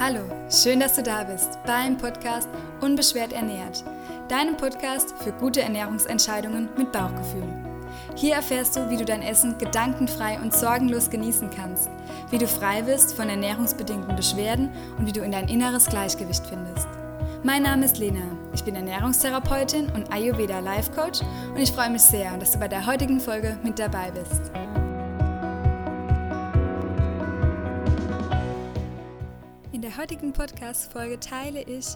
Hallo, schön, dass du da bist beim Podcast Unbeschwert ernährt, deinem Podcast für gute Ernährungsentscheidungen mit Bauchgefühl. Hier erfährst du, wie du dein Essen gedankenfrei und sorgenlos genießen kannst, wie du frei bist von ernährungsbedingten Beschwerden und wie du in dein inneres Gleichgewicht findest. Mein Name ist Lena, ich bin Ernährungstherapeutin und Ayurveda Life Coach und ich freue mich sehr, dass du bei der heutigen Folge mit dabei bist. Heutigen Podcast-Folge teile ich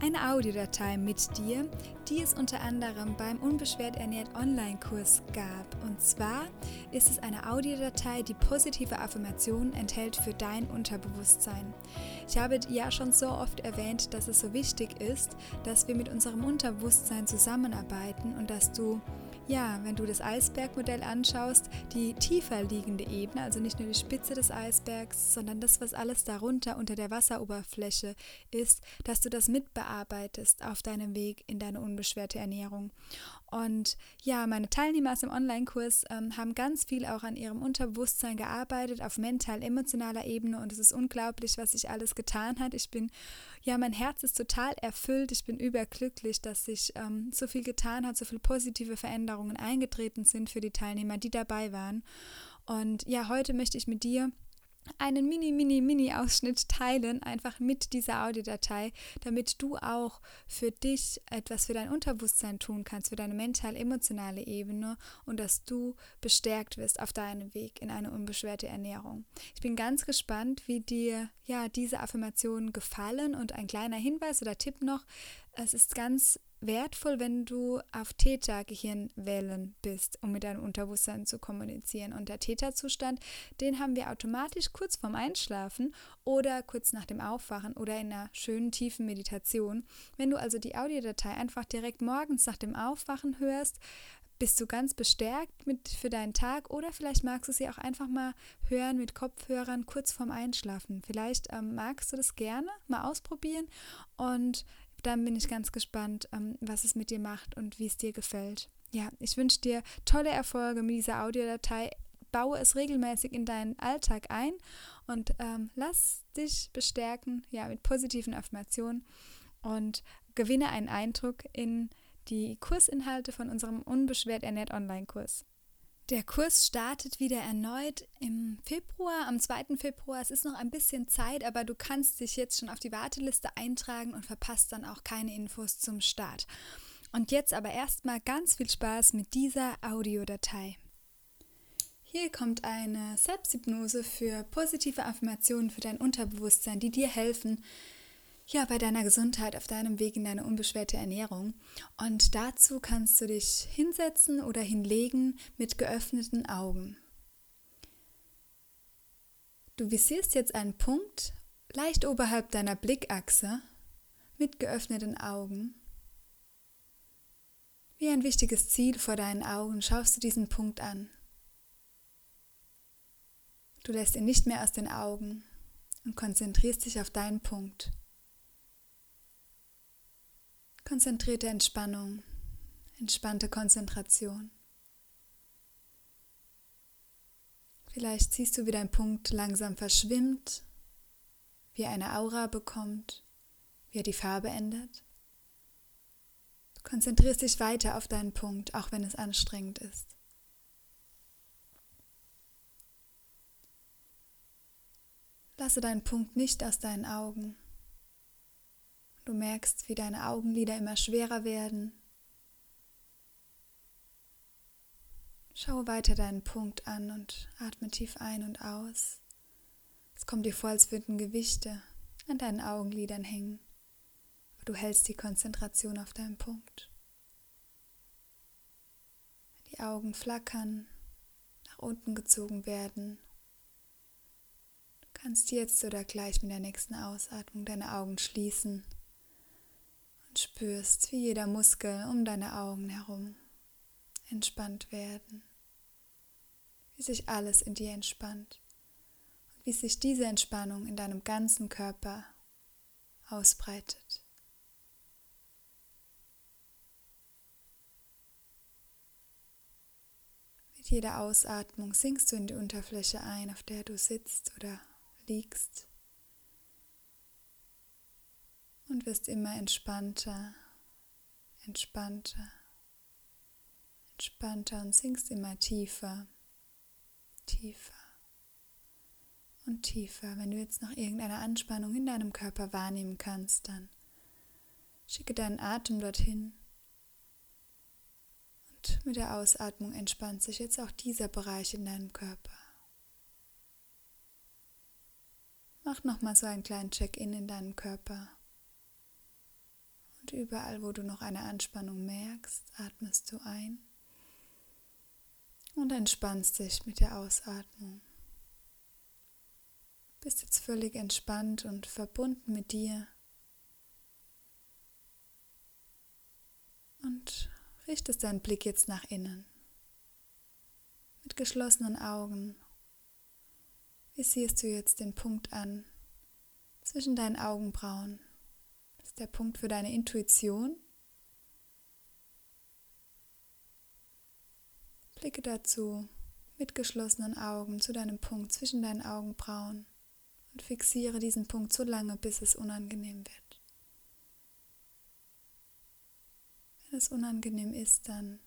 eine Audiodatei mit dir, die es unter anderem beim Unbeschwert ernährt Online-Kurs gab. Und zwar ist es eine Audiodatei, die positive Affirmationen enthält für dein Unterbewusstsein. Ich habe ja schon so oft erwähnt, dass es so wichtig ist, dass wir mit unserem Unterbewusstsein zusammenarbeiten und dass du ja, wenn du das Eisbergmodell anschaust, die tiefer liegende Ebene, also nicht nur die Spitze des Eisbergs, sondern das, was alles darunter unter der Wasseroberfläche ist, dass du das mitbearbeitest auf deinem Weg in deine unbeschwerte Ernährung. Und ja, meine Teilnehmer aus dem Online-Kurs ähm, haben ganz viel auch an ihrem Unterbewusstsein gearbeitet, auf mental-emotionaler Ebene. Und es ist unglaublich, was sich alles getan hat. Ich bin, ja, mein Herz ist total erfüllt. Ich bin überglücklich, dass sich ähm, so viel getan hat, so viele positive Veränderungen eingetreten sind für die Teilnehmer, die dabei waren. Und ja, heute möchte ich mit dir einen mini, mini, mini Ausschnitt teilen, einfach mit dieser Audiodatei, damit du auch für dich etwas für dein Unterbewusstsein tun kannst, für deine mental-emotionale Ebene und dass du bestärkt wirst auf deinem Weg in eine unbeschwerte Ernährung. Ich bin ganz gespannt, wie dir ja diese Affirmationen gefallen und ein kleiner Hinweis oder Tipp noch, es ist ganz wertvoll, wenn du auf Theta-Gehirnwellen bist, um mit deinem Unterbewusstsein zu kommunizieren. Und der Theta-Zustand, den haben wir automatisch kurz vorm Einschlafen oder kurz nach dem Aufwachen oder in einer schönen tiefen Meditation. Wenn du also die Audiodatei einfach direkt morgens nach dem Aufwachen hörst, bist du ganz bestärkt mit für deinen Tag oder vielleicht magst du sie auch einfach mal hören mit Kopfhörern kurz vorm Einschlafen. Vielleicht ähm, magst du das gerne mal ausprobieren und dann bin ich ganz gespannt, ähm, was es mit dir macht und wie es dir gefällt. Ja, ich wünsche dir tolle Erfolge mit dieser Audiodatei. Baue es regelmäßig in deinen Alltag ein und ähm, lass dich bestärken, ja, mit positiven Affirmationen und gewinne einen Eindruck in die Kursinhalte von unserem Unbeschwert ernährt Online-Kurs. Der Kurs startet wieder erneut im Februar, am 2. Februar. Es ist noch ein bisschen Zeit, aber du kannst dich jetzt schon auf die Warteliste eintragen und verpasst dann auch keine Infos zum Start. Und jetzt aber erstmal ganz viel Spaß mit dieser Audiodatei. Hier kommt eine Selbsthypnose für positive Affirmationen für dein Unterbewusstsein, die dir helfen, ja, bei deiner Gesundheit auf deinem Weg in deine unbeschwerte Ernährung. Und dazu kannst du dich hinsetzen oder hinlegen mit geöffneten Augen. Du visierst jetzt einen Punkt leicht oberhalb deiner Blickachse mit geöffneten Augen. Wie ein wichtiges Ziel vor deinen Augen schaust du diesen Punkt an. Du lässt ihn nicht mehr aus den Augen und konzentrierst dich auf deinen Punkt. Konzentrierte Entspannung, entspannte Konzentration. Vielleicht siehst du, wie dein Punkt langsam verschwimmt, wie er eine Aura bekommt, wie er die Farbe ändert. Du konzentrierst dich weiter auf deinen Punkt, auch wenn es anstrengend ist. Lasse deinen Punkt nicht aus deinen Augen. Du merkst, wie deine Augenlider immer schwerer werden. Schau weiter deinen Punkt an und atme tief ein und aus. Es kommt dir vor, als würden Gewichte an deinen Augenlidern hängen. Du hältst die Konzentration auf deinen Punkt. Die Augen flackern, nach unten gezogen werden. Du kannst jetzt oder gleich mit der nächsten Ausatmung deine Augen schließen spürst, wie jeder Muskel um deine Augen herum entspannt werden, wie sich alles in dir entspannt und wie sich diese Entspannung in deinem ganzen Körper ausbreitet. Mit jeder Ausatmung sinkst du in die Unterfläche ein, auf der du sitzt oder liegst. Und wirst immer entspannter, entspannter, entspannter und sinkst immer tiefer, tiefer und tiefer. Wenn du jetzt noch irgendeine Anspannung in deinem Körper wahrnehmen kannst, dann schicke deinen Atem dorthin. Und mit der Ausatmung entspannt sich jetzt auch dieser Bereich in deinem Körper. Mach nochmal so einen kleinen Check-in in deinem Körper. Und überall, wo du noch eine Anspannung merkst, atmest du ein und entspannst dich mit der Ausatmung. Bist jetzt völlig entspannt und verbunden mit dir. Und richtest deinen Blick jetzt nach innen. Mit geschlossenen Augen visierst du jetzt den Punkt an zwischen deinen Augenbrauen. Der Punkt für deine Intuition. Blicke dazu mit geschlossenen Augen zu deinem Punkt zwischen deinen Augenbrauen und fixiere diesen Punkt so lange, bis es unangenehm wird. Wenn es unangenehm ist, dann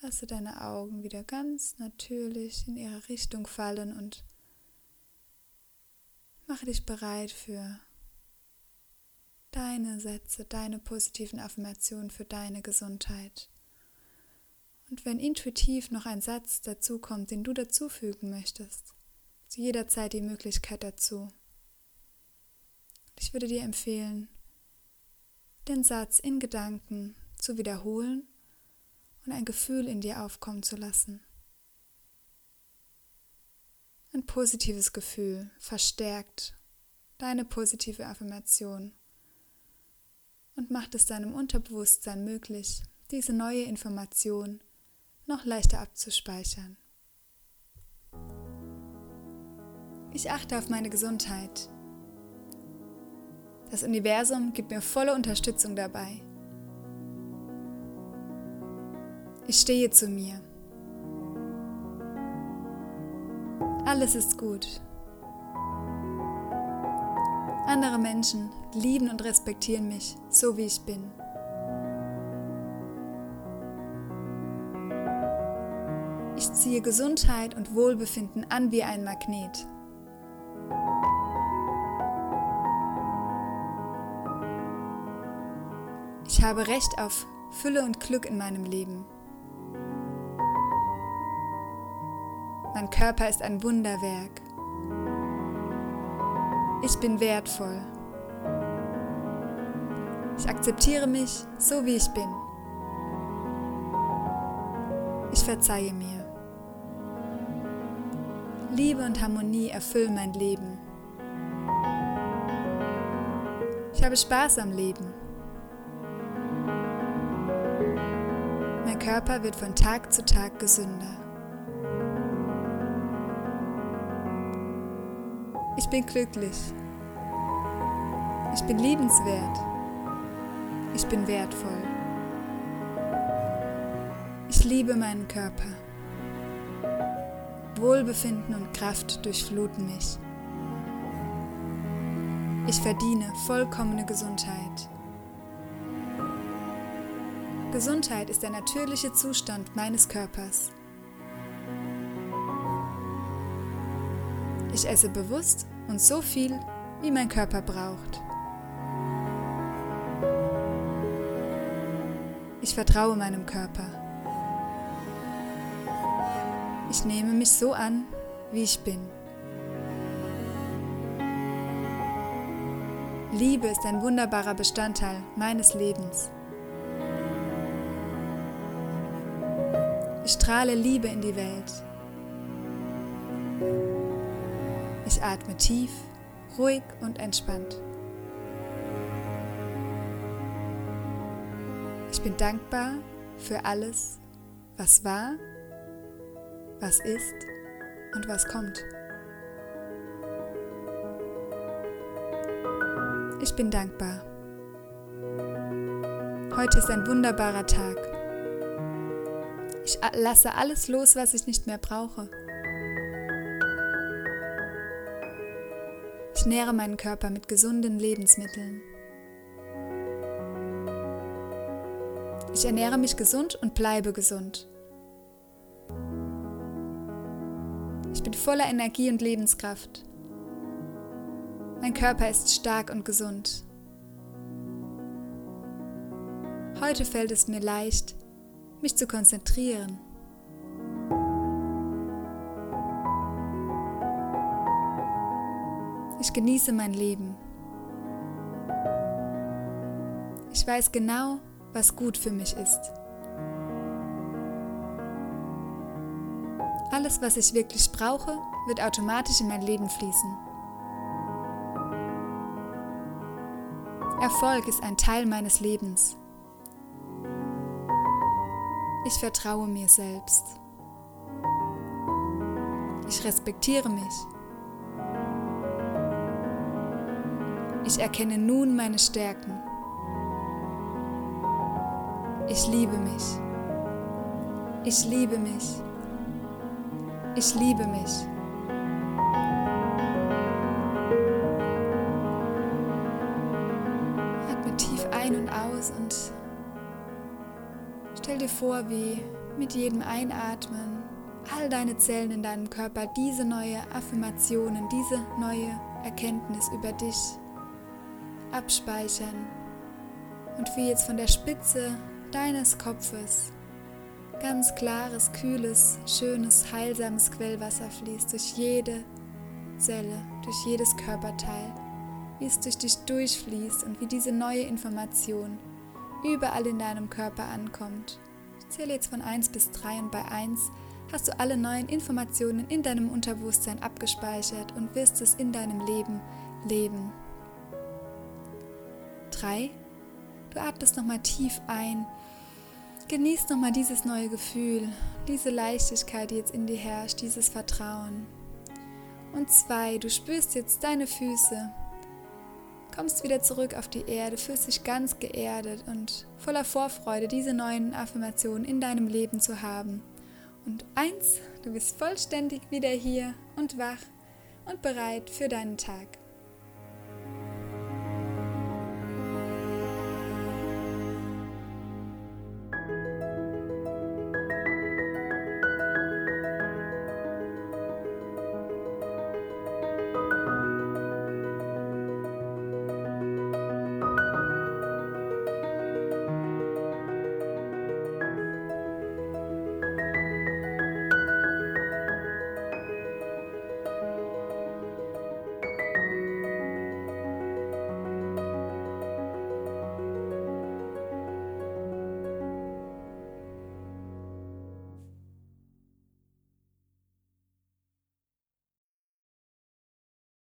lasse deine Augen wieder ganz natürlich in ihre Richtung fallen und Mache dich bereit für deine Sätze, deine positiven Affirmationen für deine Gesundheit. Und wenn intuitiv noch ein Satz dazu kommt, den du dazufügen möchtest, zu jeder Zeit die Möglichkeit dazu. Ich würde dir empfehlen, den Satz in Gedanken zu wiederholen und ein Gefühl in dir aufkommen zu lassen. Ein positives Gefühl verstärkt deine positive Affirmation und macht es deinem Unterbewusstsein möglich, diese neue Information noch leichter abzuspeichern. Ich achte auf meine Gesundheit. Das Universum gibt mir volle Unterstützung dabei. Ich stehe zu mir. Alles ist gut. Andere Menschen lieben und respektieren mich, so wie ich bin. Ich ziehe Gesundheit und Wohlbefinden an wie ein Magnet. Ich habe Recht auf Fülle und Glück in meinem Leben. Mein Körper ist ein Wunderwerk. Ich bin wertvoll. Ich akzeptiere mich so, wie ich bin. Ich verzeihe mir. Liebe und Harmonie erfüllen mein Leben. Ich habe Spaß am Leben. Mein Körper wird von Tag zu Tag gesünder. Ich bin glücklich. Ich bin liebenswert. Ich bin wertvoll. Ich liebe meinen Körper. Wohlbefinden und Kraft durchfluten mich. Ich verdiene vollkommene Gesundheit. Gesundheit ist der natürliche Zustand meines Körpers. Ich esse bewusst und so viel, wie mein Körper braucht. Ich vertraue meinem Körper. Ich nehme mich so an, wie ich bin. Liebe ist ein wunderbarer Bestandteil meines Lebens. Ich strahle Liebe in die Welt. Ich atme tief, ruhig und entspannt. Ich bin dankbar für alles, was war, was ist und was kommt. Ich bin dankbar. Heute ist ein wunderbarer Tag. Ich lasse alles los, was ich nicht mehr brauche. Ich nähre meinen Körper mit gesunden Lebensmitteln. Ich ernähre mich gesund und bleibe gesund. Ich bin voller Energie und Lebenskraft. Mein Körper ist stark und gesund. Heute fällt es mir leicht, mich zu konzentrieren. Ich genieße mein Leben. Ich weiß genau, was gut für mich ist. Alles, was ich wirklich brauche, wird automatisch in mein Leben fließen. Erfolg ist ein Teil meines Lebens. Ich vertraue mir selbst. Ich respektiere mich. Ich erkenne nun meine Stärken. Ich liebe mich. Ich liebe mich. Ich liebe mich. Atme tief ein und aus und stell dir vor, wie mit jedem Einatmen all deine Zellen in deinem Körper diese neue Affirmationen, diese neue Erkenntnis über dich abspeichern und wie jetzt von der Spitze deines Kopfes ganz klares, kühles, schönes, heilsames Quellwasser fließt durch jede Zelle, durch jedes Körperteil, wie es durch dich durchfließt und wie diese neue Information überall in deinem Körper ankommt. Ich zähle jetzt von 1 bis 3 und bei 1 hast du alle neuen Informationen in deinem Unterbewusstsein abgespeichert und wirst es in deinem Leben leben. 3. Du atmest nochmal tief ein. Genieß nochmal dieses neue Gefühl, diese Leichtigkeit, die jetzt in dir herrscht, dieses Vertrauen. Und zwei, du spürst jetzt deine Füße, kommst wieder zurück auf die Erde, fühlst dich ganz geerdet und voller Vorfreude, diese neuen Affirmationen in deinem Leben zu haben. Und eins, du bist vollständig wieder hier und wach und bereit für deinen Tag.